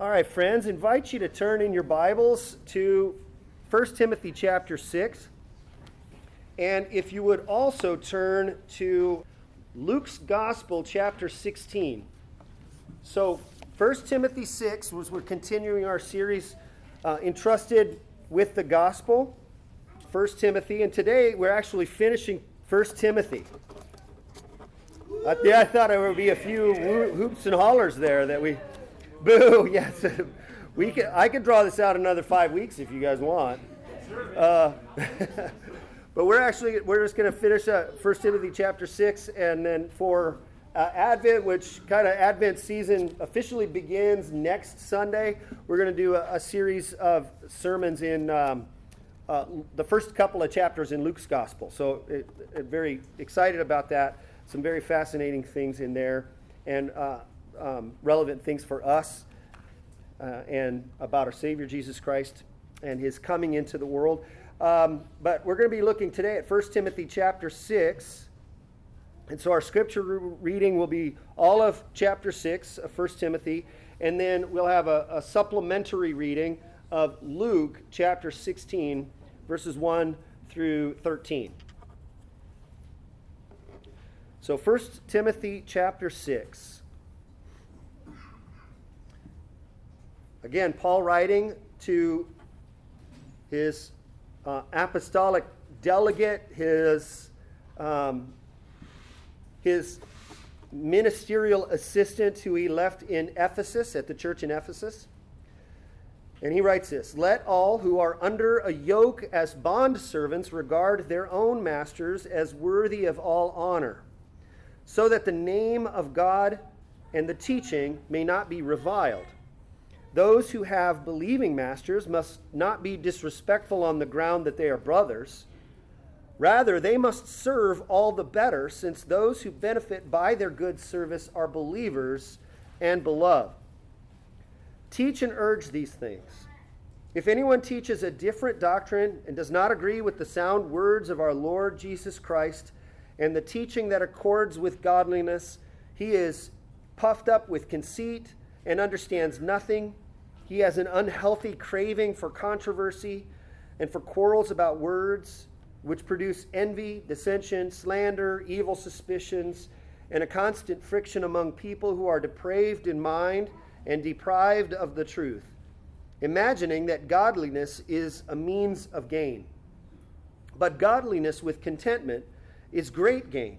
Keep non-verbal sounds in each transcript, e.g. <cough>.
All right, friends, invite you to turn in your Bibles to 1 Timothy chapter 6. And if you would also turn to Luke's Gospel chapter 16. So, 1 Timothy 6 was we're continuing our series uh, entrusted with the gospel. 1 Timothy, and today we're actually finishing 1 Timothy. Uh, yeah, I thought there would be a few hoops and hollers there that we <laughs> Boo! Yes, we can. I could draw this out another five weeks if you guys want. Uh, <laughs> but we're actually we're just going to finish uh, First Timothy chapter six, and then for uh, Advent, which kind of Advent season officially begins next Sunday, we're going to do a, a, series of sermons in um, uh, the first couple of chapters in Luke's Gospel. So, it, it very excited about that. Some very fascinating things in there, and uh, um, relevant things for us uh, and about our Savior Jesus Christ and his coming into the world. Um, but we're going to be looking today at 1 Timothy chapter 6. And so our scripture reading will be all of chapter 6 of 1 Timothy. And then we'll have a, a supplementary reading of Luke chapter 16, verses 1 through 13. So 1 Timothy chapter 6. Again, Paul writing to his uh, apostolic delegate, his, um, his ministerial assistant who he left in Ephesus, at the church in Ephesus. And he writes this Let all who are under a yoke as bondservants regard their own masters as worthy of all honor, so that the name of God and the teaching may not be reviled. Those who have believing masters must not be disrespectful on the ground that they are brothers. Rather, they must serve all the better, since those who benefit by their good service are believers and beloved. Teach and urge these things. If anyone teaches a different doctrine and does not agree with the sound words of our Lord Jesus Christ and the teaching that accords with godliness, he is puffed up with conceit and understands nothing. He has an unhealthy craving for controversy and for quarrels about words, which produce envy, dissension, slander, evil suspicions, and a constant friction among people who are depraved in mind and deprived of the truth, imagining that godliness is a means of gain. But godliness with contentment is great gain.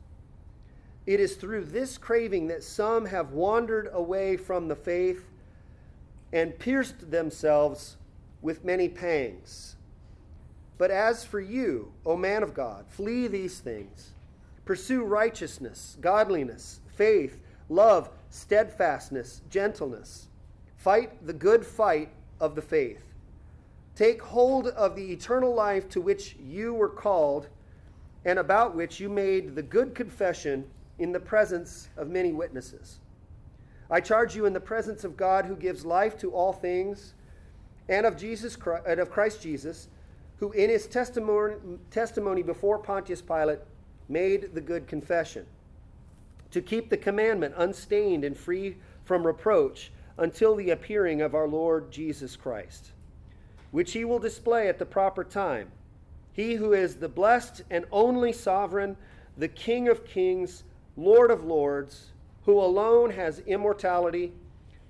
It is through this craving that some have wandered away from the faith and pierced themselves with many pangs. But as for you, O man of God, flee these things. Pursue righteousness, godliness, faith, love, steadfastness, gentleness. Fight the good fight of the faith. Take hold of the eternal life to which you were called and about which you made the good confession in the presence of many witnesses. I charge you in the presence of God who gives life to all things, and of Jesus Christ, and of Christ Jesus, who in his testimony, testimony before Pontius Pilate made the good confession, to keep the commandment unstained and free from reproach until the appearing of our Lord Jesus Christ, which he will display at the proper time. He who is the blessed and only sovereign, the King of kings, Lord of lords, who alone has immortality,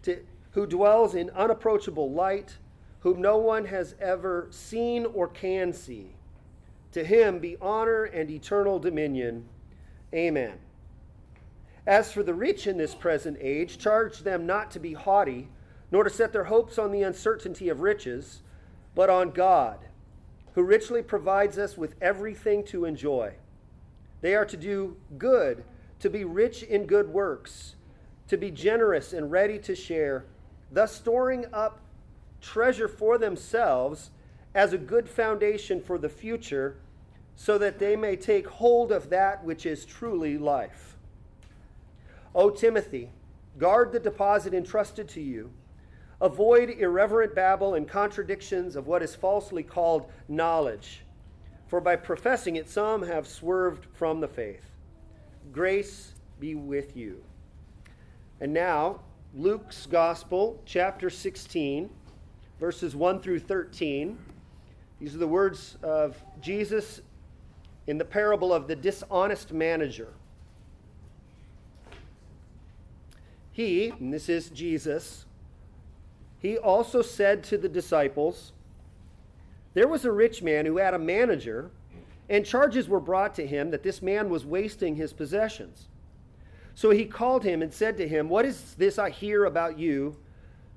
to, who dwells in unapproachable light, whom no one has ever seen or can see. To him be honor and eternal dominion. Amen. As for the rich in this present age, charge them not to be haughty, nor to set their hopes on the uncertainty of riches, but on God, who richly provides us with everything to enjoy. They are to do good to be rich in good works, to be generous and ready to share, thus storing up treasure for themselves as a good foundation for the future, so that they may take hold of that which is truly life. O Timothy, guard the deposit entrusted to you. Avoid irreverent babble and contradictions of what is falsely called knowledge, for by professing it, some have swerved from the faith. Grace be with you. And now, Luke's Gospel, chapter 16, verses 1 through 13. These are the words of Jesus in the parable of the dishonest manager. He, and this is Jesus, he also said to the disciples, There was a rich man who had a manager, and charges were brought to him that this man was wasting his possessions. So he called him and said to him, What is this I hear about you?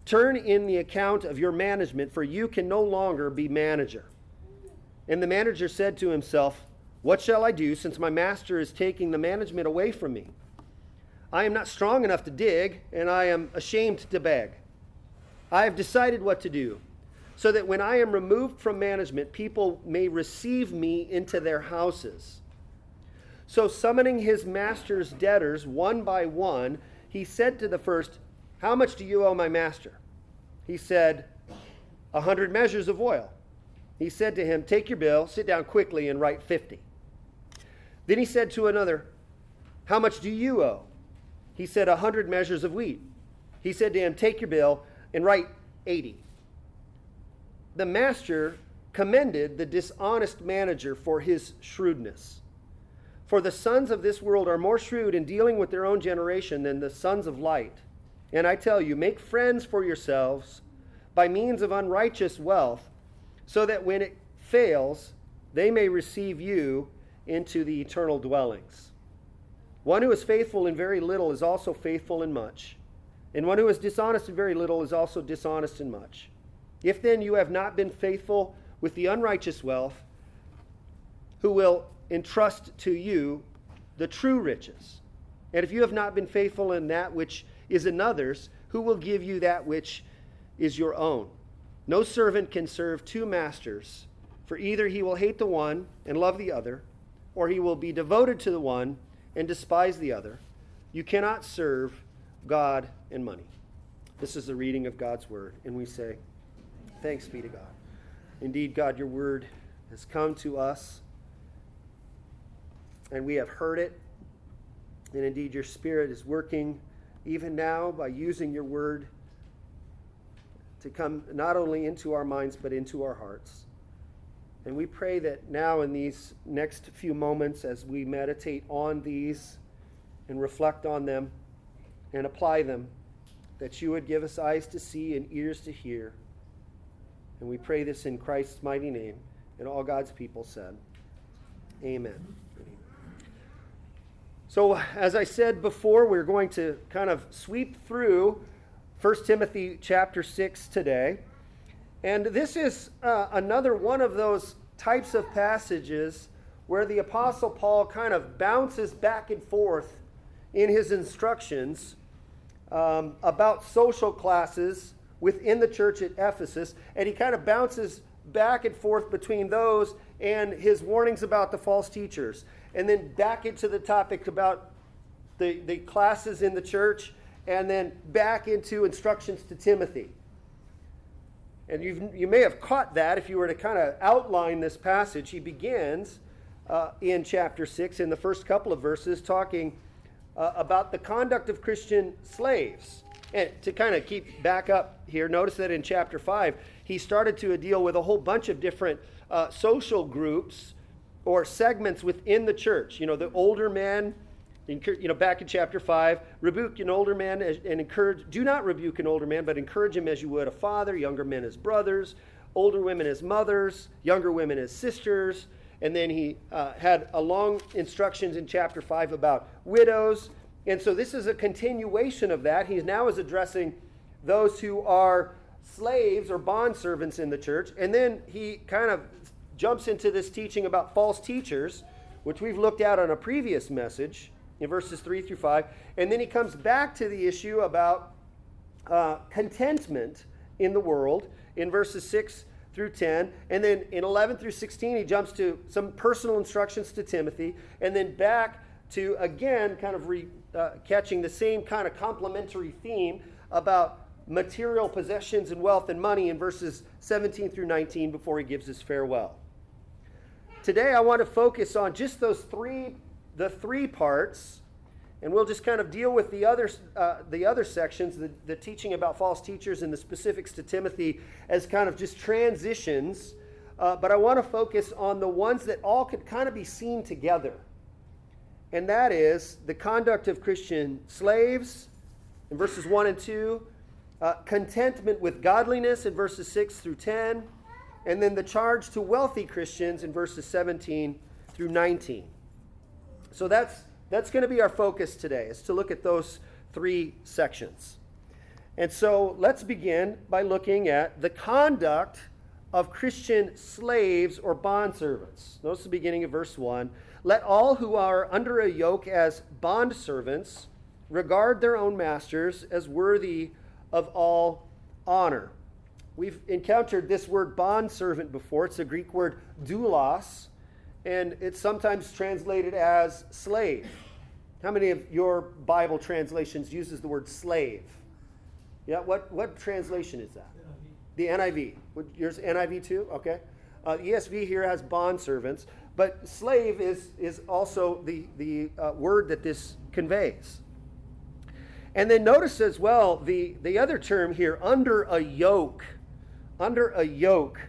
Turn in the account of your management, for you can no longer be manager. And the manager said to himself, What shall I do since my master is taking the management away from me? I am not strong enough to dig, and I am ashamed to beg. I have decided what to do, so that when I am removed from management, people may receive me into their houses. So, summoning his master's debtors one by one, he said to the first, How much do you owe my master? He said, A hundred measures of oil. He said to him, Take your bill, sit down quickly, and write fifty. Then he said to another, How much do you owe? He said, A hundred measures of wheat. He said to him, Take your bill, and write 80. The master commended the dishonest manager for his shrewdness. For the sons of this world are more shrewd in dealing with their own generation than the sons of light. And I tell you, make friends for yourselves by means of unrighteous wealth, so that when it fails, they may receive you into the eternal dwellings. One who is faithful in very little is also faithful in much. And one who is dishonest in very little is also dishonest in much. If then you have not been faithful with the unrighteous wealth, who will entrust to you the true riches? And if you have not been faithful in that which is another's, who will give you that which is your own? No servant can serve two masters, for either he will hate the one and love the other, or he will be devoted to the one and despise the other. You cannot serve God, and money. This is the reading of God's word, and we say, Thanks be to God. Indeed, God, your word has come to us, and we have heard it. And indeed, your spirit is working even now by using your word to come not only into our minds, but into our hearts. And we pray that now, in these next few moments, as we meditate on these and reflect on them, and apply them, that you would give us eyes to see and ears to hear. And we pray this in Christ's mighty name. And all God's people said, Amen. So, as I said before, we're going to kind of sweep through 1 Timothy chapter 6 today. And this is uh, another one of those types of passages where the Apostle Paul kind of bounces back and forth in his instructions um, about social classes within the church at Ephesus, and he kind of bounces back and forth between those and his warnings about the false teachers, and then back into the topic about the, the classes in the church, and then back into instructions to Timothy. And you you may have caught that if you were to kind of outline this passage. He begins uh, in chapter 6, in the first couple of verses, talking uh, about the conduct of Christian slaves. And to kind of keep back up here, notice that in chapter 5, he started to deal with a whole bunch of different uh, social groups or segments within the church. You know, the older men, you know, back in chapter 5, rebuke an older man and encourage, do not rebuke an older man, but encourage him as you would a father, younger men as brothers, older women as mothers, younger women as sisters, and then he uh, had a long instructions in chapter 5 about widows. And so this is a continuation of that. He now is addressing those who are slaves or bond servants in the church. And then he kind of jumps into this teaching about false teachers, which we've looked at on a previous message in verses 3 through 5. And then he comes back to the issue about uh, contentment in the world in verses 6 through 10. And then in 11 through 16, he jumps to some personal instructions to Timothy. And then back to, again, kind of re, uh, catching the same kind of complementary theme about material possessions and wealth and money in verses 17 through 19 before he gives his farewell. Today I want to focus on just those three the three parts and we'll just kind of deal with the other, uh, the other sections, the, the teaching about false teachers and the specifics to Timothy as kind of just transitions. Uh, but I want to focus on the ones that all could kind of be seen together. And that is the conduct of Christian slaves in verses 1 and 2, uh, contentment with godliness in verses 6 through 10, and then the charge to wealthy Christians in verses 17 through 19. So that's that's going to be our focus today, is to look at those three sections. And so let's begin by looking at the conduct of Christian slaves or bondservants. Notice the beginning of verse 1. Let all who are under a yoke as bondservants regard their own masters as worthy of all honor. We've encountered this word bondservant before. It's a Greek word doulos, and it's sometimes translated as slave. How many of your Bible translations uses the word slave? Yeah, what, what translation is that? NIV. The NIV. Yours NIV too? Okay. Uh, ESV here has bond servants, but slave is, is also the, the uh, word that this conveys. And then notice as well the, the other term here, under a yoke. Under a yoke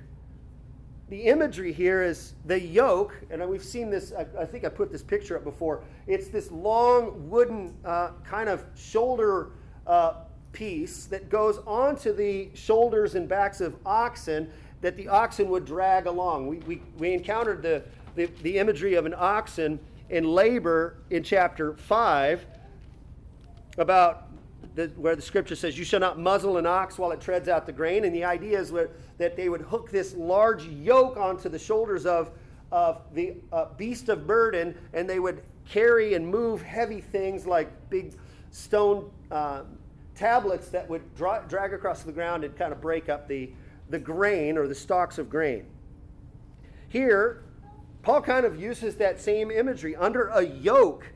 the imagery here is the yoke, and we've seen this, I, I, think I put this picture up before. It's this long wooden uh, kind of shoulder uh, piece that goes onto the shoulders and backs of oxen that the oxen would drag along. We, we, we encountered the, the, the imagery of an oxen in labor in chapter 5 about the, where the scripture says, You shall not muzzle an ox while it treads out the grain. And the idea is that they would hook this large yoke onto the shoulders of, of the uh, beast of burden, and they would carry and move heavy things like big stone uh, tablets that would dra- drag across the ground and kind of break up the, the grain or the stalks of grain. Here, Paul kind of uses that same imagery under a yoke.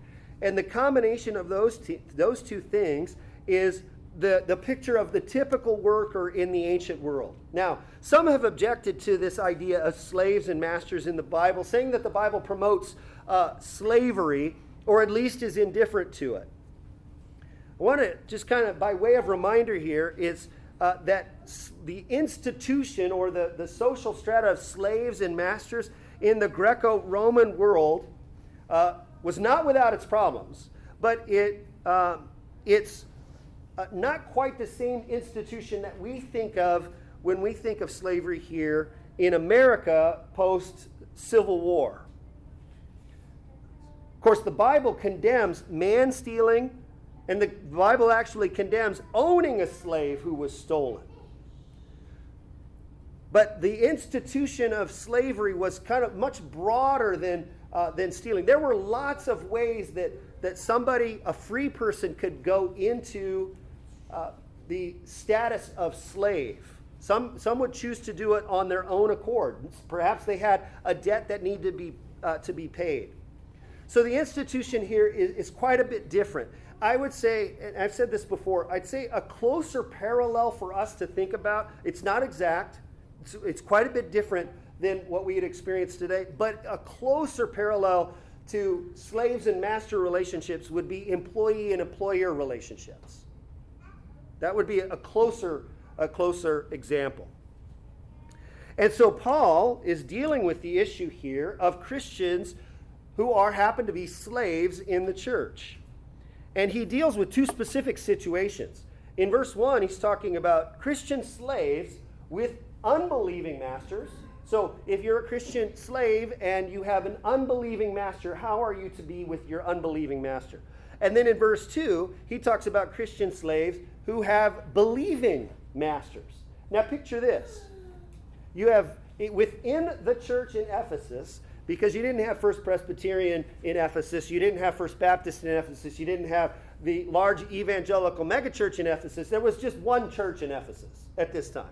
And the combination of those, t- those two things is the, the picture of the typical worker in the ancient world. Now, some have objected to this idea of slaves and masters in the Bible, saying that the Bible promotes uh, slavery or at least is indifferent to it. I want to just kind of, by way of reminder here, is uh, that the institution or the, the social strata of slaves and masters in the Greco Roman world uh, was not without its problems, but it, uh, its uh, not quite the same institution that we think of when we think of slavery here in America post Civil War. Of course, the Bible condemns man stealing, and the Bible actually condemns owning a slave who was stolen. But the institution of slavery was kind of much broader than, uh, than stealing. There were lots of ways that, that somebody, a free person, could go into uh, the status of slave. Some, some would choose to do it on their own accord. Perhaps they had a debt that needed to be, uh, to be paid. So the institution here is, is quite a bit different. I would say, and I've said this before, I'd say a closer parallel for us to think about. It's not exact, it's, it's quite a bit different than what we had experienced today, but a closer parallel to slaves and master relationships would be employee and employer relationships. That would be a closer, a closer example. And so Paul is dealing with the issue here of Christians who are happen to be slaves in the church. And he deals with two specific situations. In verse 1, he's talking about Christian slaves with unbelieving masters. So, if you're a Christian slave and you have an unbelieving master, how are you to be with your unbelieving master? And then in verse 2, he talks about Christian slaves who have believing masters. Now, picture this. You have within the church in Ephesus, because you didn't have First Presbyterian in Ephesus, you didn't have First Baptist in Ephesus, you didn't have the large evangelical megachurch in Ephesus. There was just one church in Ephesus at this time.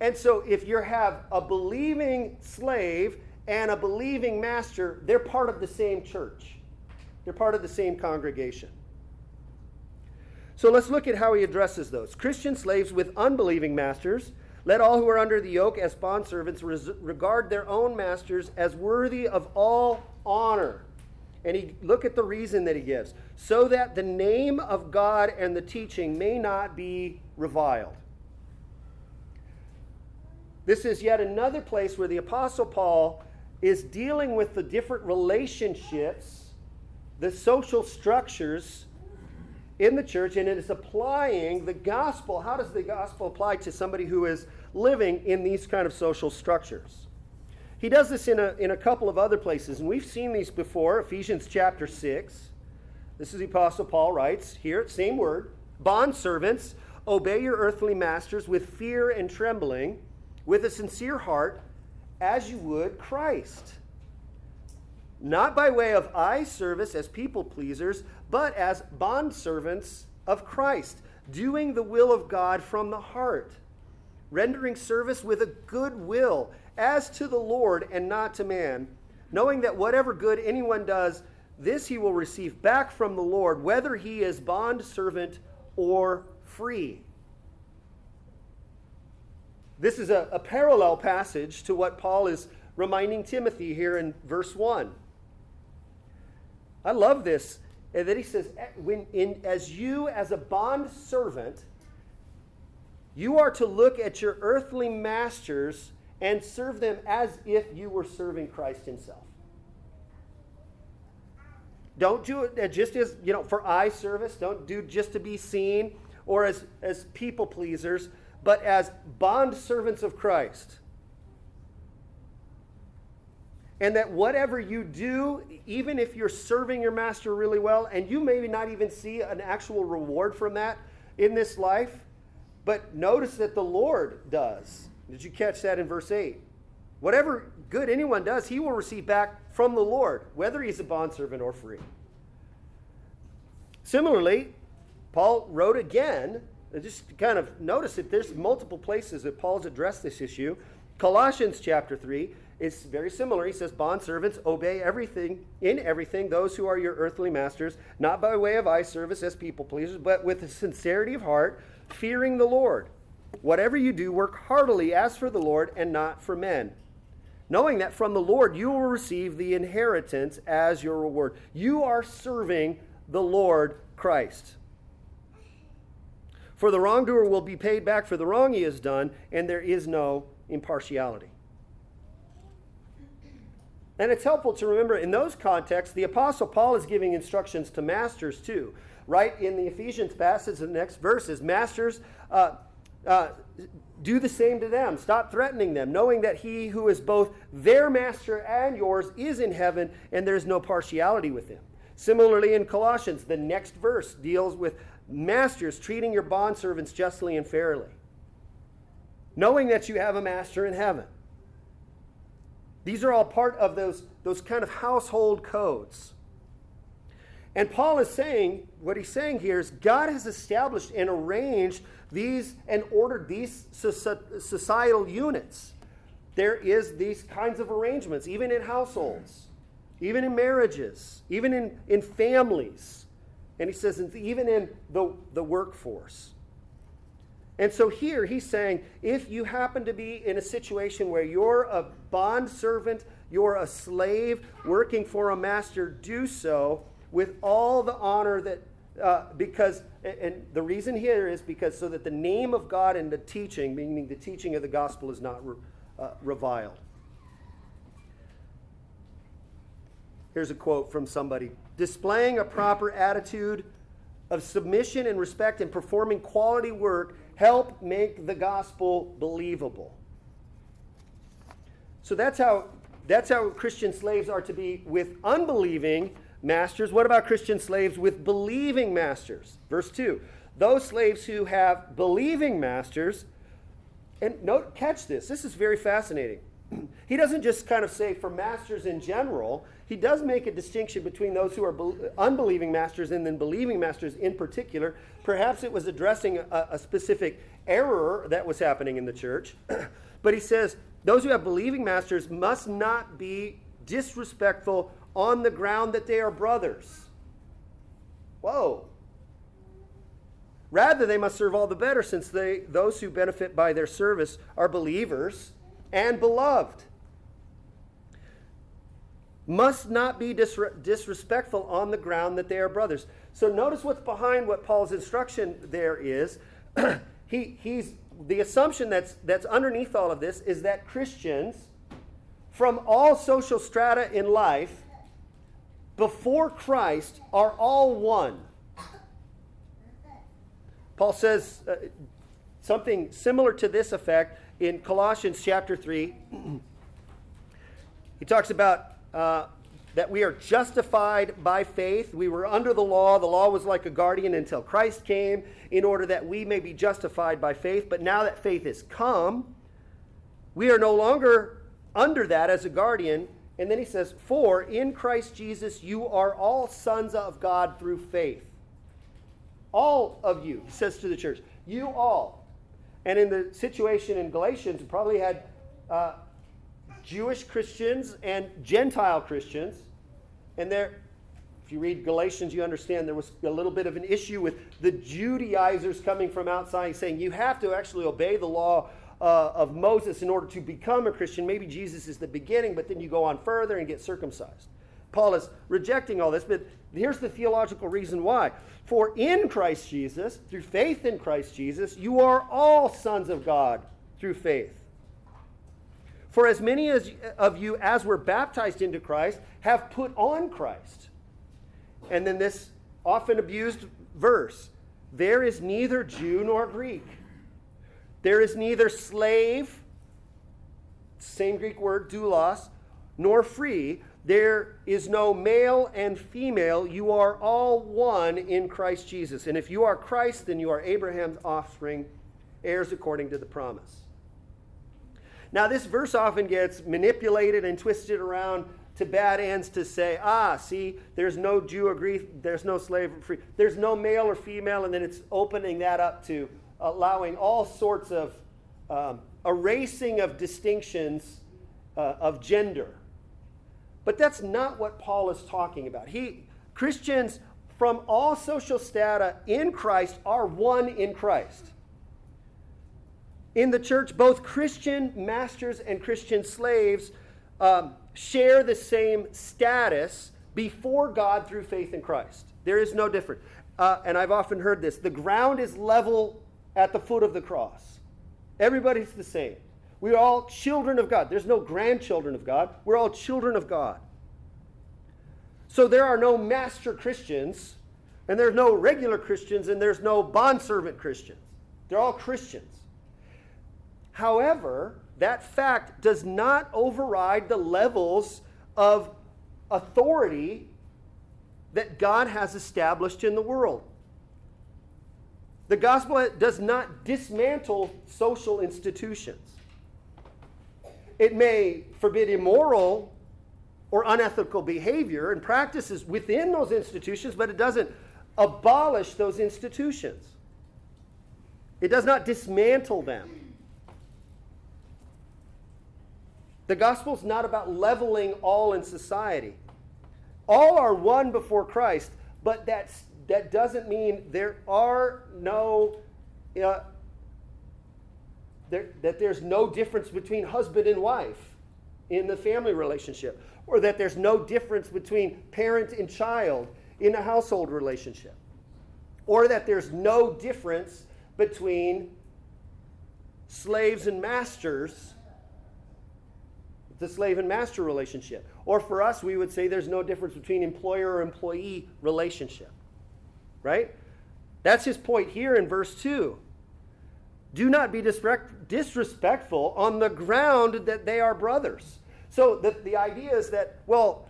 And so if you have a believing slave and a believing master, they're part of the same church. They're part of the same congregation. So let's look at how he addresses those. Christian slaves with unbelieving masters, let all who are under the yoke as bondservants regard their own masters as worthy of all honor. And he look at the reason that he gives, so that the name of God and the teaching may not be reviled. This is yet another place where the apostle Paul is dealing with the different relationships, the social structures in the church and it is applying the gospel. How does the gospel apply to somebody who is living in these kind of social structures? He does this in a, in a couple of other places, and we've seen these before. Ephesians chapter 6. This is the Apostle Paul writes here, same word. Bond servants, obey your earthly masters with fear and trembling, with a sincere heart, as you would Christ. Not by way of eye service as people pleasers, but as bondservants of Christ, doing the will of God from the heart, rendering service with a good will, as to the Lord and not to man, knowing that whatever good anyone does, this he will receive back from the Lord, whether he is bondservant or free. This is a, a parallel passage to what Paul is reminding Timothy here in verse 1. I love this then he says, eh, when in, as you, as a bond servant, you are to look at your earthly masters and serve them as if you were serving Christ himself. Don't do it uh, just as, you know, for eye service. Don't do just to be seen or as, as people pleasers, but as bond servants of Christ and that whatever you do, even if you're serving your master really well, and you maybe not even see an actual reward from that in this life, but notice that the Lord does. Did you catch that in verse 8? Whatever good anyone does, he will receive back from the Lord, whether he's a bondservant or free. Similarly, Paul wrote again, just kind of notice that there's multiple places that Paul's addressed this issue. Colossians chapter 3, is very similar. He says, Bondservants, obey everything, in everything, those who are your earthly masters, not by way of eye service as people pleasers, but with a sincerity of heart, fearing the Lord. Whatever you do, work heartily as for the Lord and not for men, knowing that from the Lord you will receive the inheritance as your reward. You are serving the Lord Christ. For the wrongdoer will be paid back for the wrong he has done, and there is no impartiality. And it's helpful to remember in those contexts, the Apostle Paul is giving instructions to masters too. Right in the Ephesians passage, the next verses, Masters, uh, uh, do the same to them. Stop threatening them, knowing that he who is both their master and yours is in heaven, and there's no partiality with him. Similarly, in Colossians, the next verse deals with masters treating your bondservants justly and fairly, knowing that you have a master in heaven. These are all part of those, those kind of household codes. And Paul is saying, what he's saying here is God has established and arranged these and ordered these societal units. There is these kinds of arrangements, even in households, even in marriages, even in, in families. And he says, even in the, the workforce. And so here he's saying if you happen to be in a situation where you're a bond servant, you're a slave working for a master, do so with all the honor that, uh, because, and the reason here is because so that the name of God and the teaching, meaning the teaching of the gospel, is not re, uh, reviled. Here's a quote from somebody displaying a proper attitude of submission and respect and performing quality work help make the gospel believable. So that's how that's how Christian slaves are to be with unbelieving masters. What about Christian slaves with believing masters? Verse 2. Those slaves who have believing masters, and note, catch this, this is very fascinating. He doesn't just kind of say for masters in general, he does make a distinction between those who are be- unbelieving masters and then believing masters in particular. Perhaps it was addressing a, a specific error that was happening in the church. <clears throat> but he says, those who have believing masters must not be disrespectful on the ground that they are brothers. Whoa. Rather, they must serve all the better, since they, those who benefit by their service are believers and beloved. Must not be disrespectful on the ground that they are brothers. So notice what's behind what Paul's instruction there is. <clears throat> he, he's the assumption that's that's underneath all of this is that Christians from all social strata in life before Christ are all one. Paul says uh, something similar to this effect in Colossians chapter 3. he talks about uh, that we are justified by faith. We were under the law. The law was like a guardian until Christ came in order that we may be justified by faith. But now that faith has come, we are no longer under that as a guardian. And then he says, For in Christ Jesus you are all sons of God through faith. All of you, he says to the church, you all. And in the situation in Galatians, probably had uh, Jewish Christians and Gentile Christians. And there, if you read Galatians, you understand there was a little bit of an issue with the Judaizers coming from outside saying you have to actually obey the law uh, of Moses in order to become a Christian. Maybe Jesus is the beginning, but then you go on further and get circumcised. Paul is rejecting all this, but here's the theological reason why. For in Christ Jesus, through faith in Christ Jesus, you are all sons of God through faith. For as many as, of you as were baptized into Christ have put on Christ. And then this often abused verse there is neither Jew nor Greek, there is neither slave, same Greek word, doulos, nor free. There is no male and female. You are all one in Christ Jesus. And if you are Christ, then you are Abraham's offspring, heirs according to the promise. Now, this verse often gets manipulated and twisted around to bad ends to say, ah, see, there's no Jew or Greek, there's no slave or free, there's no male or female, and then it's opening that up to allowing all sorts of um, erasing of distinctions uh, of gender. But that's not what Paul is talking about. He, Christians from all social strata in Christ are one in Christ. In the church, both Christian masters and Christian slaves um, share the same status before God through faith in Christ. There is no difference. Uh, and I've often heard this the ground is level at the foot of the cross. Everybody's the same. We're all children of God. There's no grandchildren of God. We're all children of God. So there are no master Christians, and there's no regular Christians, and there's no bondservant Christians. They're all Christians. However, that fact does not override the levels of authority that God has established in the world. The gospel does not dismantle social institutions. It may forbid immoral or unethical behavior and practices within those institutions, but it doesn't abolish those institutions. It does not dismantle them. The gospel is not about leveling all in society. All are one before Christ, but that's, that doesn't mean there are no, uh, there, that there's no difference between husband and wife in the family relationship, or that there's no difference between parent and child in a household relationship, or that there's no difference between slaves and masters the slave and master relationship. Or for us, we would say there's no difference between employer or employee relationship. Right? That's his point here in verse 2. Do not be disrespectful on the ground that they are brothers. So the, the idea is that, well,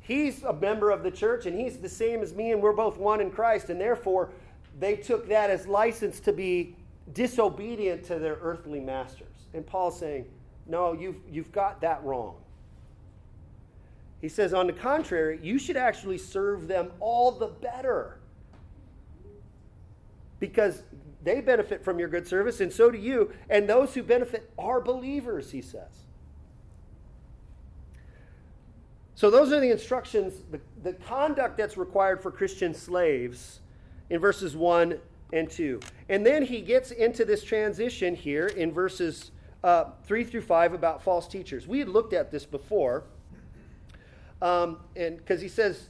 he's a member of the church and he's the same as me and we're both one in Christ, and therefore they took that as license to be disobedient to their earthly masters. And Paul's saying, no, you've, you've got that wrong. He says, on the contrary, you should actually serve them all the better. because they benefit from your good service, and so do you. And those who benefit are believers, he says. So, those are the instructions, the, the conduct that's required for Christian slaves in verses 1 and 2. And then he gets into this transition here in verses uh, 3 through 5 about false teachers. We had looked at this before. Um, and because he says,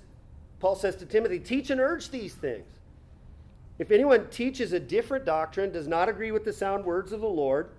Paul says to Timothy, teach and urge these things. If anyone teaches a different doctrine, does not agree with the sound words of the Lord,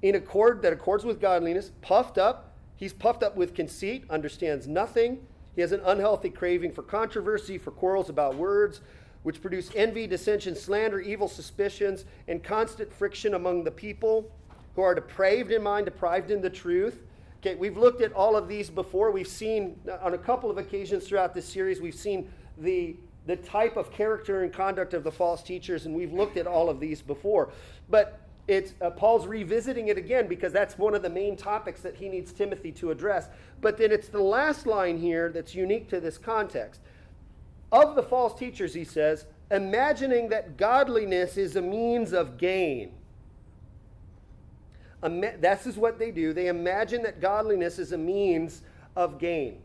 in accord that accords with godliness, puffed up, he's puffed up with conceit, understands nothing. He has an unhealthy craving for controversy, for quarrels about words, which produce envy, dissension, slander, evil suspicions, and constant friction among the people who are depraved in mind, deprived in the truth. Okay, we've looked at all of these before. We've seen on a couple of occasions throughout this series, we've seen the the type of character and conduct of the false teachers, and we've looked at all of these before. But it's uh, Paul's revisiting it again because that's one of the main topics that he needs Timothy to address. But then it's the last line here that's unique to this context. Of the false teachers, he says, imagining that godliness is a means of gain. This is what they do. They imagine that godliness is a means of gain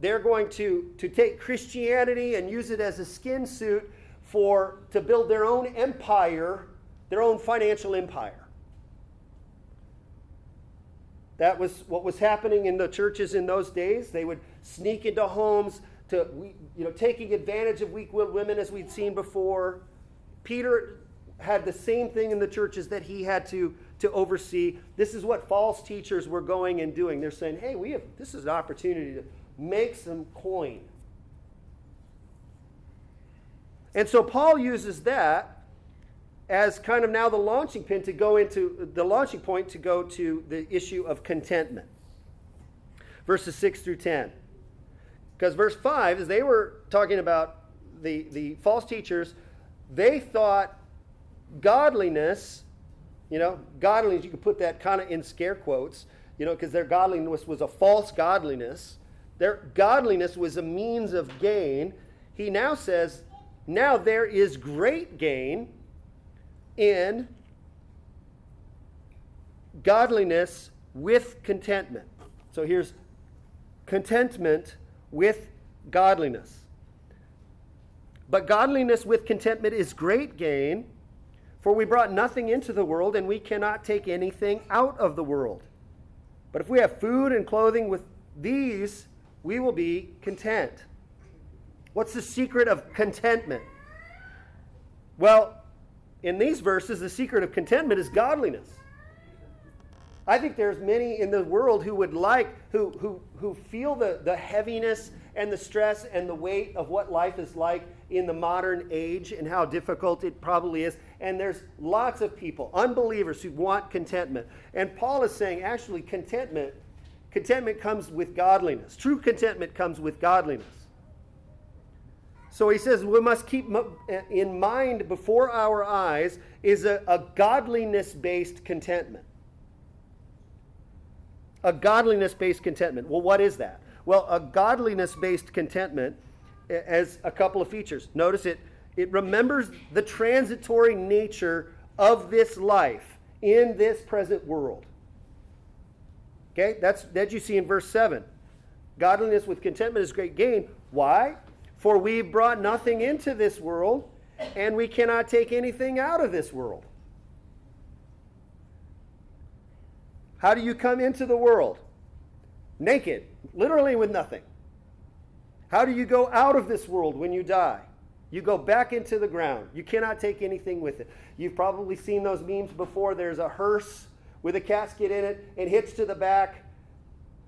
they're going to, to take Christianity and use it as a skin suit for to build their own empire, their own financial empire. That was what was happening in the churches in those days. They would sneak into homes to you know taking advantage of weak-willed women as we'd seen before. Peter had the same thing in the churches that he had to to oversee. This is what false teachers were going and doing. They're saying, "Hey, we have this is an opportunity to make some coin. And so Paul uses that as kind of now the launching pin to go into the launching point to go to the issue of contentment. Verses 6 through 10. Because verse 5, as they were talking about the, the false teachers, they thought godliness, you know, godliness, you could put that kind of in scare quotes, you know, because their godliness was a false godliness. Their godliness was a means of gain. He now says, now there is great gain in godliness with contentment. So here's contentment with godliness. But godliness with contentment is great gain, for we brought nothing into the world, and we cannot take anything out of the world. But if we have food and clothing with these, we will be content. What's the secret of contentment? Well, in these verses, the secret of contentment is godliness. I think there's many in the world who would like, who, who, who feel the, the heaviness and the stress and the weight of what life is like in the modern age and how difficult it probably is. And there's lots of people, unbelievers, who want contentment. And Paul is saying actually, contentment Contentment comes with godliness. True contentment comes with godliness. So he says we must keep in mind before our eyes is a, a godliness based contentment. A godliness based contentment. Well, what is that? Well, a godliness based contentment has a couple of features. Notice it, it remembers the transitory nature of this life in this present world. Okay, that's that you see in verse 7. Godliness with contentment is great gain. Why? For we brought nothing into this world, and we cannot take anything out of this world. How do you come into the world? Naked, literally with nothing. How do you go out of this world when you die? You go back into the ground. You cannot take anything with it. You've probably seen those memes before. There's a hearse with a casket in it, and hitched to the back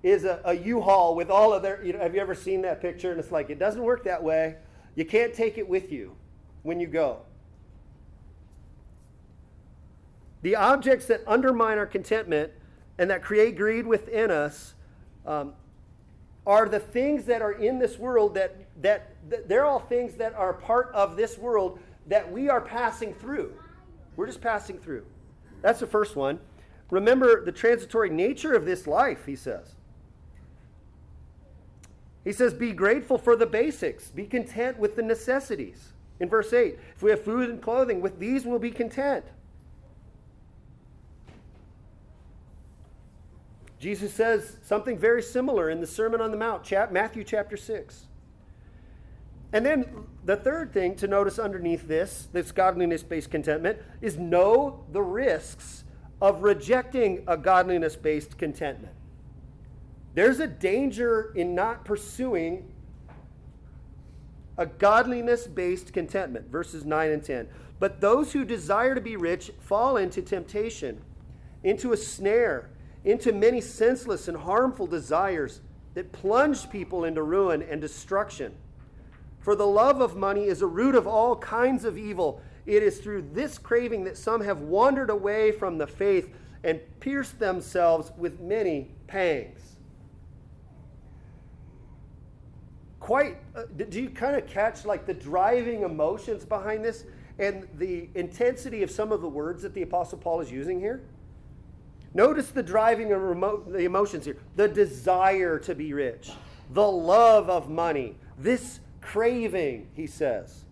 is a a U-Haul with all of their, you know, have you ever seen that picture? And it's like, it doesn't work that way. You can't take it with you when you go. The objects that undermine our contentment and that create greed within us um, are the things that are in this world that, that, that they're all things that are part of this world that we are passing through. We're just passing through. That's the first one. Remember the transitory nature of this life, he says. He says, Be grateful for the basics, be content with the necessities. In verse 8, if we have food and clothing, with these we'll be content. Jesus says something very similar in the Sermon on the Mount, Matthew chapter 6. And then the third thing to notice underneath this, this godliness based contentment, is know the risks of rejecting a godliness based contentment. There's a danger in not pursuing a godliness based contentment, verses 9 and 10. But those who desire to be rich fall into temptation, into a snare, into many senseless and harmful desires that plunge people into ruin and destruction. For the love of money is a root of all kinds of evil. It is through this craving that some have wandered away from the faith and pierced themselves with many pangs. Quite, uh, do you kind of catch like the driving emotions behind this and the intensity of some of the words that the Apostle Paul is using here? Notice the driving of the emotions here the desire to be rich, the love of money, this craving, he says.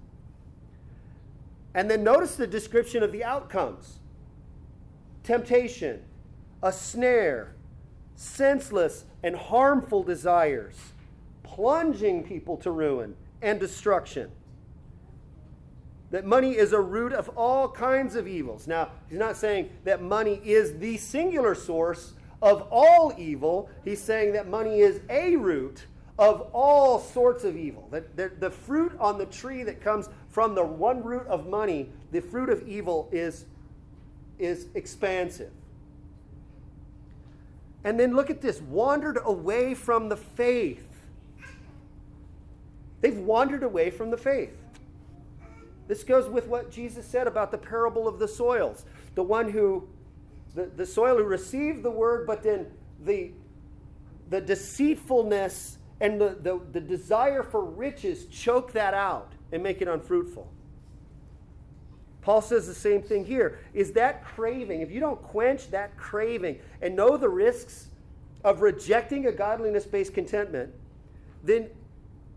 And then notice the description of the outcomes temptation, a snare, senseless and harmful desires, plunging people to ruin and destruction. That money is a root of all kinds of evils. Now, he's not saying that money is the singular source of all evil. He's saying that money is a root of all sorts of evil. That the, fruit on the tree that comes from the one root of money, the fruit of evil is, is expansive. And then look at this wandered away from the faith. They've wandered away from the faith. This goes with what Jesus said about the parable of the soils. The one who, the, the soil who received the word, but then the, the deceitfulness and the, the, the desire for riches choke that out and make it unfruitful. Paul says the same thing here. Is that craving, if you don't quench that craving and know the risks of rejecting a godliness based contentment, then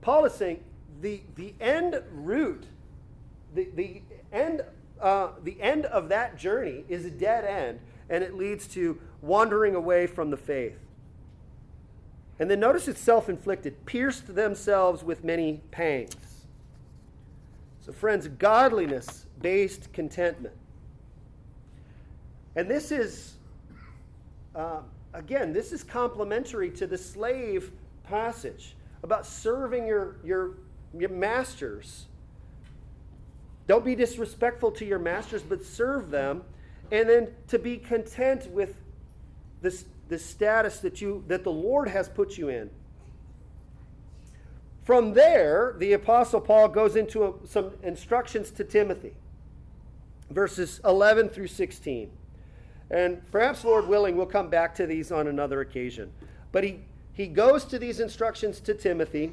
Paul is saying the, the end root, the, the, end, uh, the end of that journey is a dead end, and it leads to wandering away from the faith. And then notice it's self inflicted, pierced themselves with many pangs. So, friends, godliness based contentment. And this is, uh, again, this is complementary to the slave passage about serving your, your, your masters. Don't be disrespectful to your masters, but serve them. And then to be content with this the status that you that the Lord has put you in. From there, the apostle Paul goes into a, some instructions to Timothy. Verses 11 through 16. And perhaps Lord willing we'll come back to these on another occasion. But he he goes to these instructions to Timothy.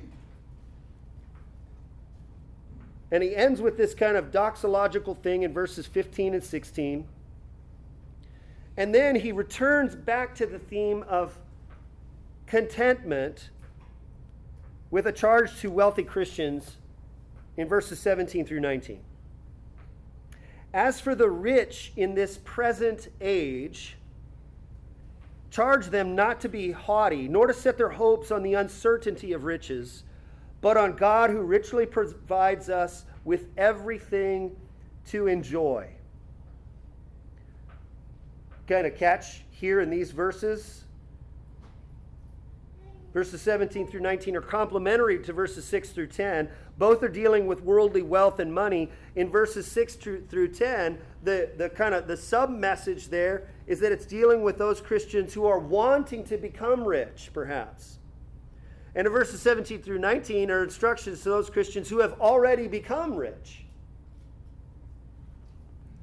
And he ends with this kind of doxological thing in verses 15 and 16. And then he returns back to the theme of contentment with a charge to wealthy Christians in verses 17 through 19. As for the rich in this present age, charge them not to be haughty, nor to set their hopes on the uncertainty of riches, but on God who richly provides us with everything to enjoy kind of catch here in these verses. Verses 17 through 19 are complementary to verses 6 through 10. Both are dealing with worldly wealth and money. In verses 6 through 10, the, the kind of the sub message there is that it's dealing with those Christians who are wanting to become rich, perhaps. And in verses 17 through 19 are instructions to those Christians who have already become rich.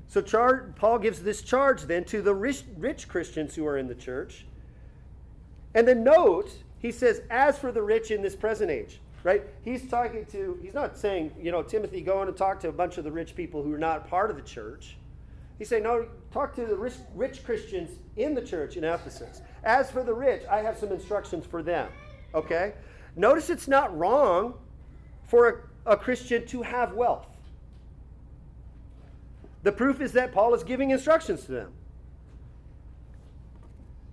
So char- Paul gives this charge then to the rich, rich Christians who are in the church. And then note, he says, as for the rich in this present age, right? He's talking to, he's not saying, you know, Timothy, go in and talk to a bunch of the rich people who are not part of the church. He's saying, no, talk to the rich, rich Christians in the church in Ephesus. As for the rich, I have some instructions for them. Okay? Notice it's not wrong for a, a Christian to have wealth. the proof is that Paul is giving instructions to them.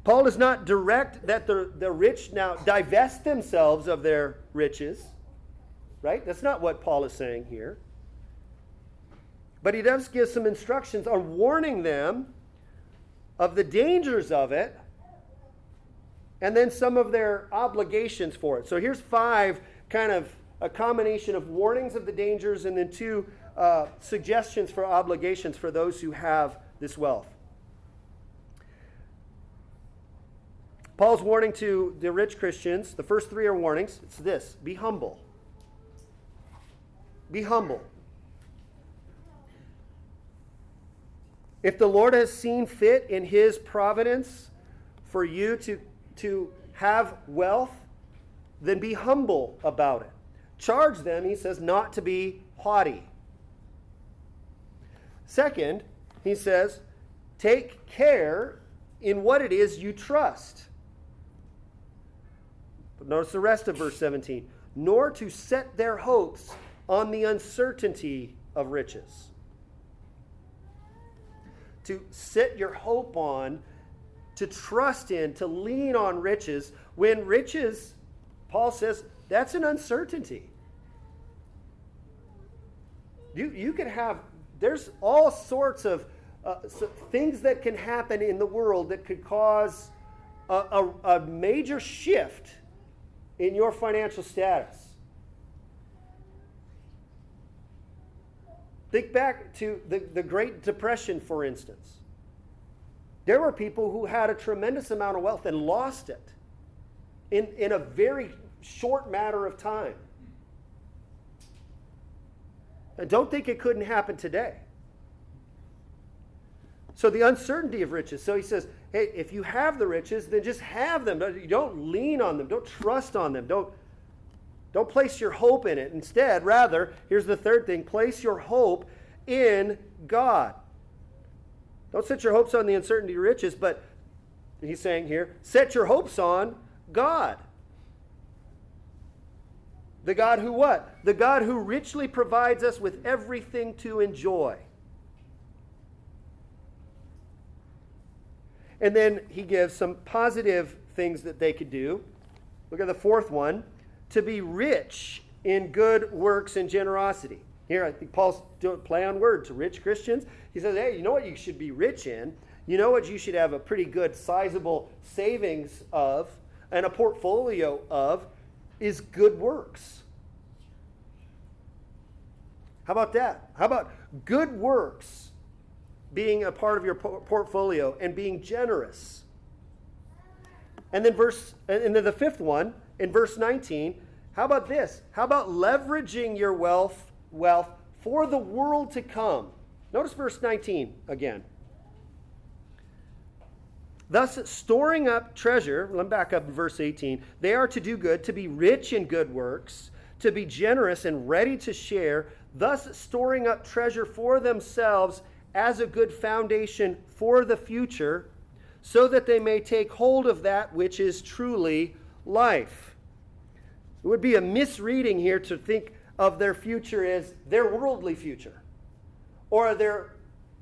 Paul does not direct that the, the rich now divest themselves of their riches, right? That's not what Paul is saying here. But he does give some instructions on warning them of the dangers of it and then some of their obligations for it. So here's five kind of a combination of warnings of the dangers and then two uh, suggestions for obligations for those who have this wealth. Paul's warning to the rich Christians, the first three are warnings. It's this be humble. Be humble. If the Lord has seen fit in his providence for you to, to have wealth, then be humble about it. Charge them, he says, not to be haughty. Second, he says, take care in what it is you trust. But notice the rest of verse 17 nor to set their hopes on the uncertainty of riches. To set your hope on, to trust in, to lean on riches, when riches, Paul says, that's an uncertainty. You, you can have, there's all sorts of uh, so things that can happen in the world that could cause a, a, a major shift in your financial status. Think back to the, the Great Depression, for instance. There were people who had a tremendous amount of wealth and lost it in, in a very short matter of time. And don't think it couldn't happen today. So the uncertainty of riches. So he says, hey, if you have the riches, then just have them. You don't lean on them. Don't trust on them. Don't, don't place your hope in it. Instead, rather, here's the third thing place your hope in God. Don't set your hopes on the uncertainty of riches, but he's saying here, set your hopes on God. The God who what? The God who richly provides us with everything to enjoy. And then he gives some positive things that they could do. Look at the fourth one to be rich in good works and generosity. Here, I think Paul's doing play on word to rich Christians. He says, hey, you know what you should be rich in? You know what you should have a pretty good, sizable savings of and a portfolio of is good works. How about that? How about good works being a part of your portfolio and being generous? And then verse and then the fifth one in verse 19, how about this? How about leveraging your wealth wealth for the world to come? Notice verse 19 again. Thus, storing up treasure, let me back up in verse 18. They are to do good, to be rich in good works, to be generous and ready to share, thus storing up treasure for themselves as a good foundation for the future, so that they may take hold of that which is truly life. It would be a misreading here to think of their future as their worldly future, or their,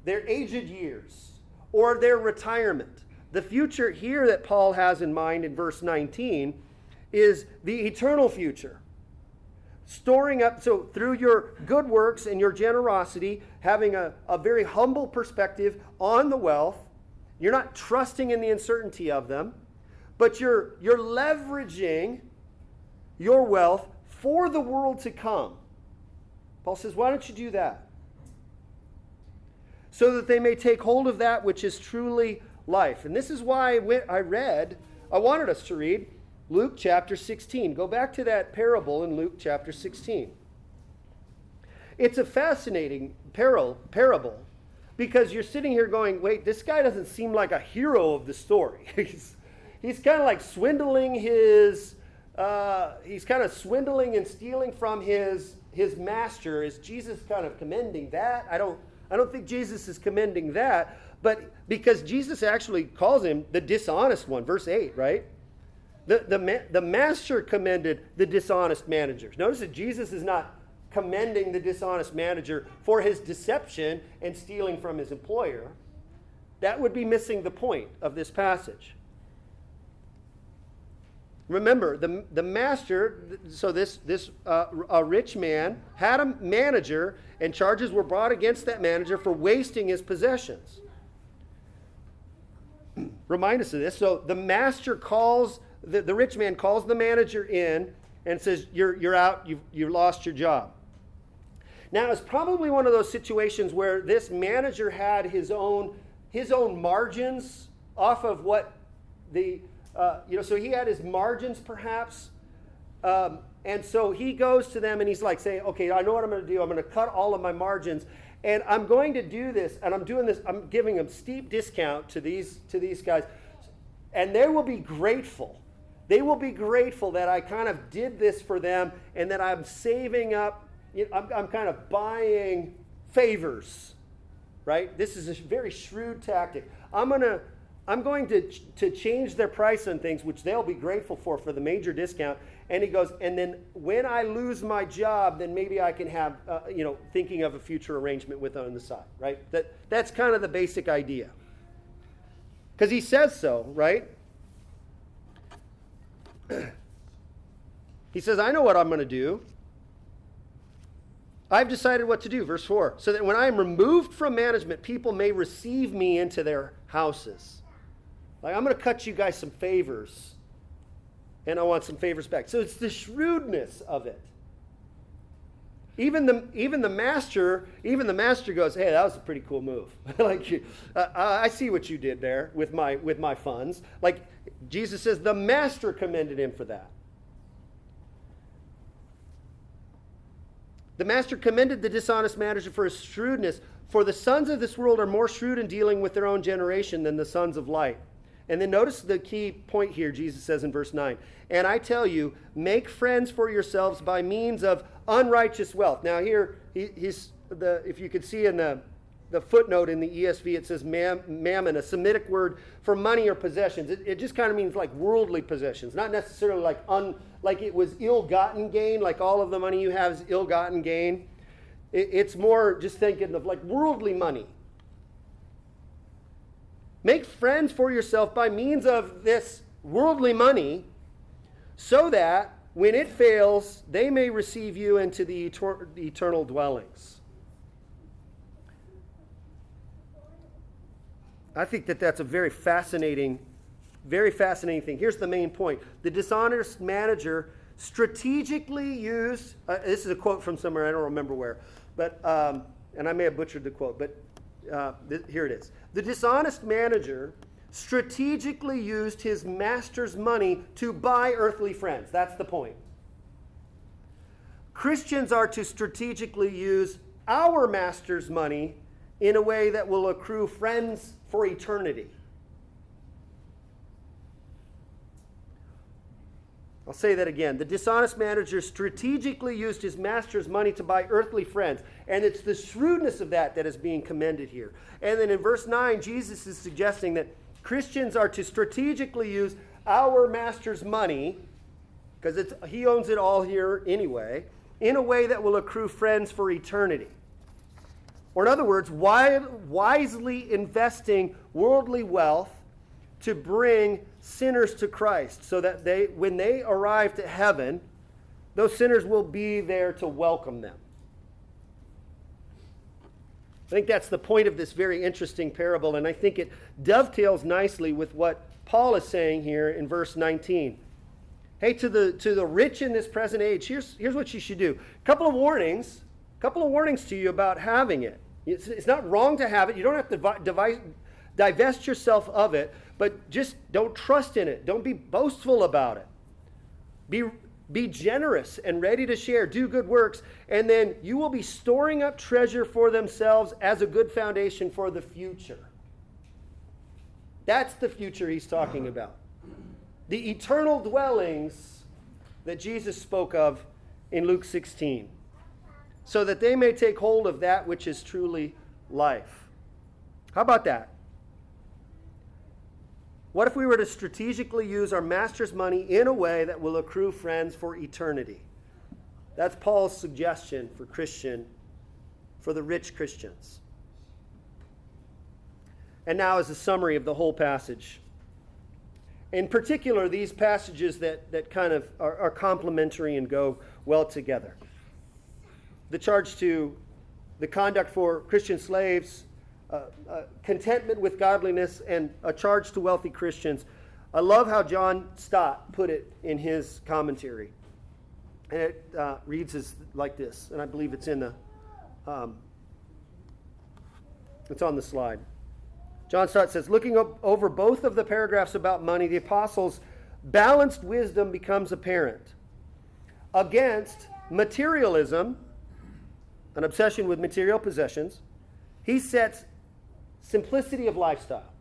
their aged years, or their retirement. The future here that Paul has in mind in verse 19 is the eternal future. Storing up, so through your good works and your generosity, having a, a very humble perspective on the wealth, you're not trusting in the uncertainty of them, but you're, you're leveraging your wealth for the world to come. Paul says, Why don't you do that? So that they may take hold of that which is truly life. And this is why I read, I wanted us to read Luke chapter 16. Go back to that parable in Luke chapter 16. It's a fascinating parable because you're sitting here going, wait, this guy doesn't seem like a hero of the story. <laughs> he's he's kind of like swindling his, uh, he's kind of swindling and stealing from his, his master. Is Jesus kind of commending that? I don't, I don't think Jesus is commending that. But because Jesus actually calls him the dishonest one, verse 8, right? The, the, the master commended the dishonest managers. Notice that Jesus is not commending the dishonest manager for his deception and stealing from his employer, that would be missing the point of this passage. Remember, the, the master, so this, this uh, a rich man had a manager, and charges were brought against that manager for wasting his possessions. <clears throat> Remind us of this. So the master calls, the, the rich man calls the manager in and says, You're, you're out, you've, you've lost your job. Now, it's probably one of those situations where this manager had his own, his own margins off of what the uh, you know, so he had his margins perhaps. Um, and so he goes to them and he's like saying, okay, I know what I'm going to do. I'm going to cut all of my margins. And I'm going to do this, and I'm doing this, I'm giving them steep discount to these, to these guys. And they will be grateful. They will be grateful that I kind of did this for them and that I'm saving up, you know, I'm, I'm kind of buying favors, right? This is a very shrewd tactic. I'm going to I'm going to, to change their price on things, which they'll be grateful for for the major discount. And he goes, and then when I lose my job, then maybe I can have, uh, you know, thinking of a future arrangement with on the side, right? That, that's kind of the basic idea. Because he says so, right? <clears throat> he says, I know what I'm going to do. I've decided what to do, verse 4, so that when I am removed from management, people may receive me into their houses. Like, I'm going to cut you guys some favors, and I want some favors back. So it's the shrewdness of it. Even the, even the master, even the master goes, "Hey, that was a pretty cool move. <laughs> like, uh, I see what you did there with my with my funds." Like Jesus says, the master commended him for that. The master commended the dishonest manager for his shrewdness. For the sons of this world are more shrewd in dealing with their own generation than the sons of light. And then notice the key point here, Jesus says in verse 9. And I tell you, make friends for yourselves by means of unrighteous wealth. Now, here, he, he's the, if you could see in the, the footnote in the ESV, it says mam, mammon, a Semitic word for money or possessions. It, it just kind of means like worldly possessions, not necessarily like, un, like it was ill gotten gain, like all of the money you have is ill gotten gain. It, it's more just thinking of like worldly money Make friends for yourself by means of this worldly money so that when it fails, they may receive you into the eternal dwellings. I think that that's a very fascinating, very fascinating thing. Here's the main point the dishonest manager strategically used, uh, this is a quote from somewhere, I don't remember where, but, um, and I may have butchered the quote, but uh, th- here it is. The dishonest manager strategically used his master's money to buy earthly friends. That's the point. Christians are to strategically use our master's money in a way that will accrue friends for eternity. I'll say that again. The dishonest manager strategically used his master's money to buy earthly friends. And it's the shrewdness of that that is being commended here. And then in verse 9, Jesus is suggesting that Christians are to strategically use our master's money, because he owns it all here anyway, in a way that will accrue friends for eternity. Or, in other words, wisely investing worldly wealth to bring sinners to Christ so that they, when they arrive to heaven, those sinners will be there to welcome them. I think that's the point of this very interesting parable, and I think it dovetails nicely with what Paul is saying here in verse 19. Hey, to the, to the rich in this present age, here's, here's what you should do. A couple of warnings, a couple of warnings to you about having it. It's, it's not wrong to have it. You don't have to divest yourself of it, but just don't trust in it. Don't be boastful about it. Be, be generous and ready to share. Do good works. And then you will be storing up treasure for themselves as a good foundation for the future. That's the future he's talking about. The eternal dwellings that Jesus spoke of in Luke 16, so that they may take hold of that which is truly life. How about that? What if we were to strategically use our master's money in a way that will accrue friends for eternity? That's Paul's suggestion for Christian, for the rich Christians. And now, is a summary of the whole passage. In particular, these passages that, that kind of are, are complementary and go well together. The charge to the conduct for Christian slaves, uh, uh, contentment with godliness, and a charge to wealthy Christians. I love how John Stott put it in his commentary. And it uh, reads as, like this, and I believe it's in the, um, it's on the slide. John Stott says, looking over both of the paragraphs about money, the apostles' balanced wisdom becomes apparent. Against materialism, an obsession with material possessions, he sets simplicity of lifestyle.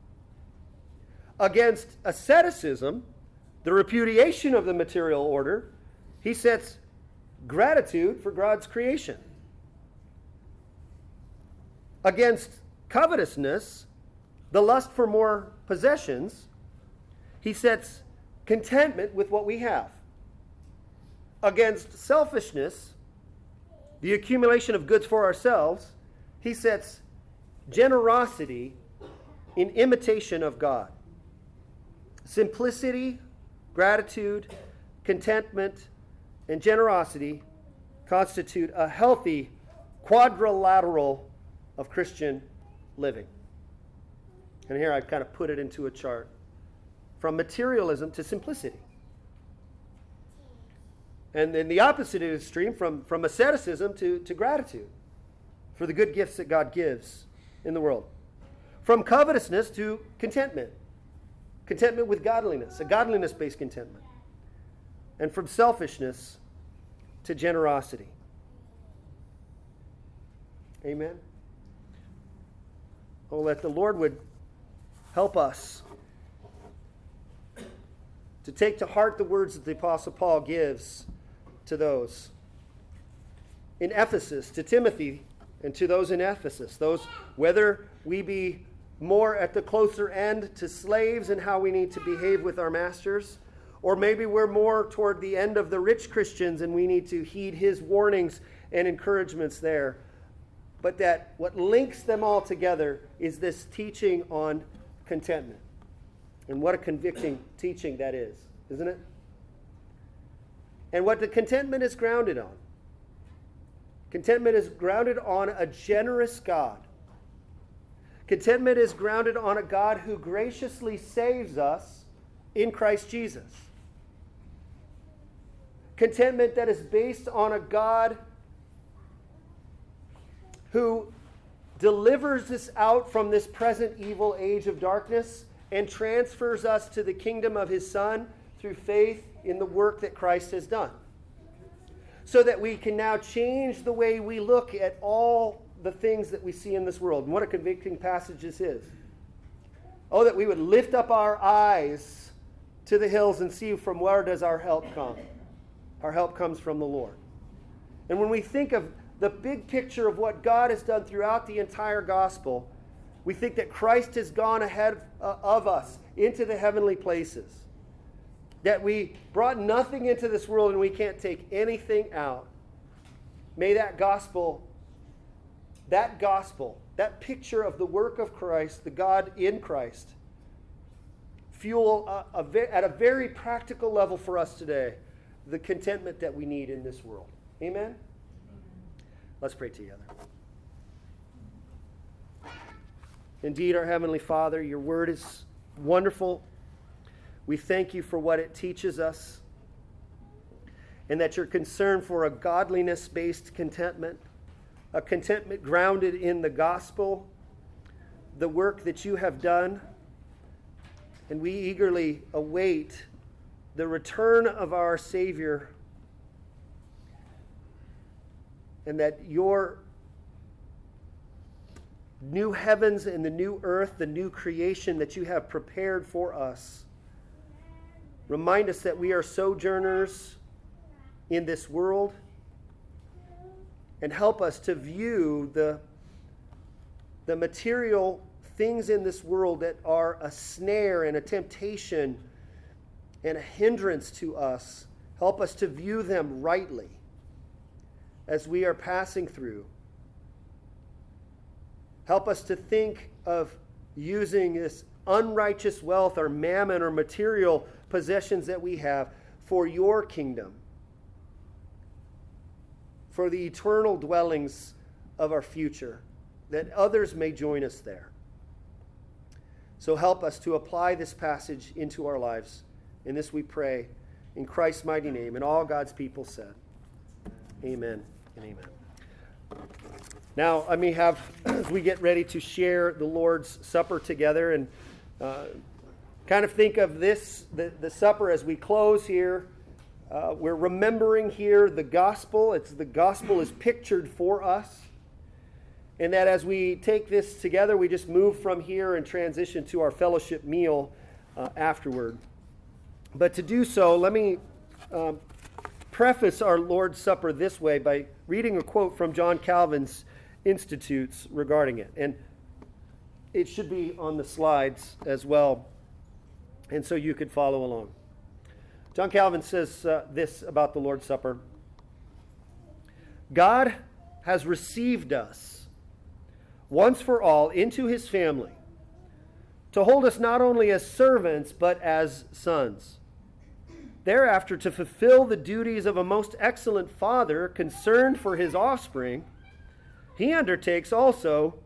Against asceticism, the repudiation of the material order, he sets gratitude for God's creation. Against covetousness, the lust for more possessions, he sets contentment with what we have. Against selfishness, the accumulation of goods for ourselves, he sets generosity in imitation of God. Simplicity, gratitude, contentment, and generosity constitute a healthy quadrilateral of Christian living. And here I've kind of put it into a chart from materialism to simplicity. And then the opposite extreme from, from asceticism to, to gratitude for the good gifts that God gives in the world. From covetousness to contentment. Contentment with godliness, a godliness based contentment. And from selfishness to generosity. Amen. Oh, that the Lord would help us to take to heart the words that the Apostle Paul gives to those in Ephesus, to Timothy, and to those in Ephesus. Those, whether we be more at the closer end to slaves and how we need to behave with our masters, or maybe we're more toward the end of the rich Christians and we need to heed his warnings and encouragements there. But that what links them all together is this teaching on contentment. And what a convicting teaching that is, isn't it? And what the contentment is grounded on. Contentment is grounded on a generous God. Contentment is grounded on a God who graciously saves us in Christ Jesus. Contentment that is based on a God who delivers us out from this present evil age of darkness and transfers us to the kingdom of his Son through faith in the work that Christ has done. So that we can now change the way we look at all the things that we see in this world. And what a convicting passage this is. Oh, that we would lift up our eyes to the hills and see from where does our help come. Our help comes from the Lord. And when we think of the big picture of what God has done throughout the entire gospel, we think that Christ has gone ahead uh, of us into the heavenly places. That we brought nothing into this world and we can't take anything out. May that gospel, that gospel, that picture of the work of Christ, the God in Christ, fuel a, a, at a very practical level for us today the contentment that we need in this world. Amen? Let's pray together. Indeed, our Heavenly Father, your word is wonderful. We thank you for what it teaches us and that your concern for a godliness based contentment, a contentment grounded in the gospel, the work that you have done. And we eagerly await the return of our Savior and that your new heavens and the new earth, the new creation that you have prepared for us, remind us that we are sojourners in this world and help us to view the, the material things in this world that are a snare and a temptation and a hindrance to us. Help us to view them rightly as we are passing through. Help us to think of using this unrighteous wealth or mammon or material possessions that we have for your kingdom, for the eternal dwellings of our future, that others may join us there. So help us to apply this passage into our lives. In this we pray in Christ's mighty name. And all God's people said, Amen and amen. Now, let me have, <clears throat> as we get ready to share the Lord's Supper together, and uh, kind of think of this, the, the supper as we close here. Uh, we're remembering here the gospel. It's the gospel is pictured for us. And that as we take this together, we just move from here and transition to our fellowship meal uh, afterward. But to do so, let me um, preface our Lord's Supper this way by reading a quote from John Calvin's Institutes regarding it. And it should be on the slides as well, and so you could follow along. John Calvin says uh, this about the Lord's Supper God has received us once for all into his family to hold us not only as servants, but as sons. Thereafter, to fulfill the duties of a most excellent father concerned for his offspring, he undertakes also